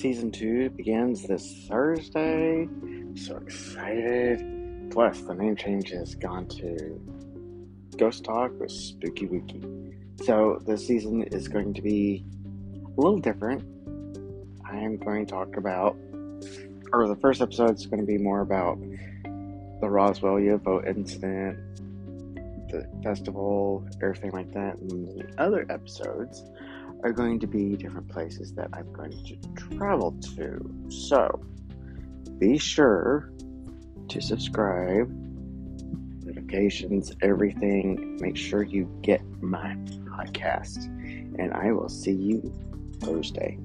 season two begins this Thursday. So excited. Plus, the name change has gone to Ghost Talk with Spooky Wookiee. So, this season is going to be a little different. I am going to talk about, or the first episode is going to be more about the Roswell UFO incident, the festival, everything like that. And the other episodes are going to be different places that I'm going to travel to. So be sure to subscribe, notifications, everything. Make sure you get my podcast. And I will see you Thursday.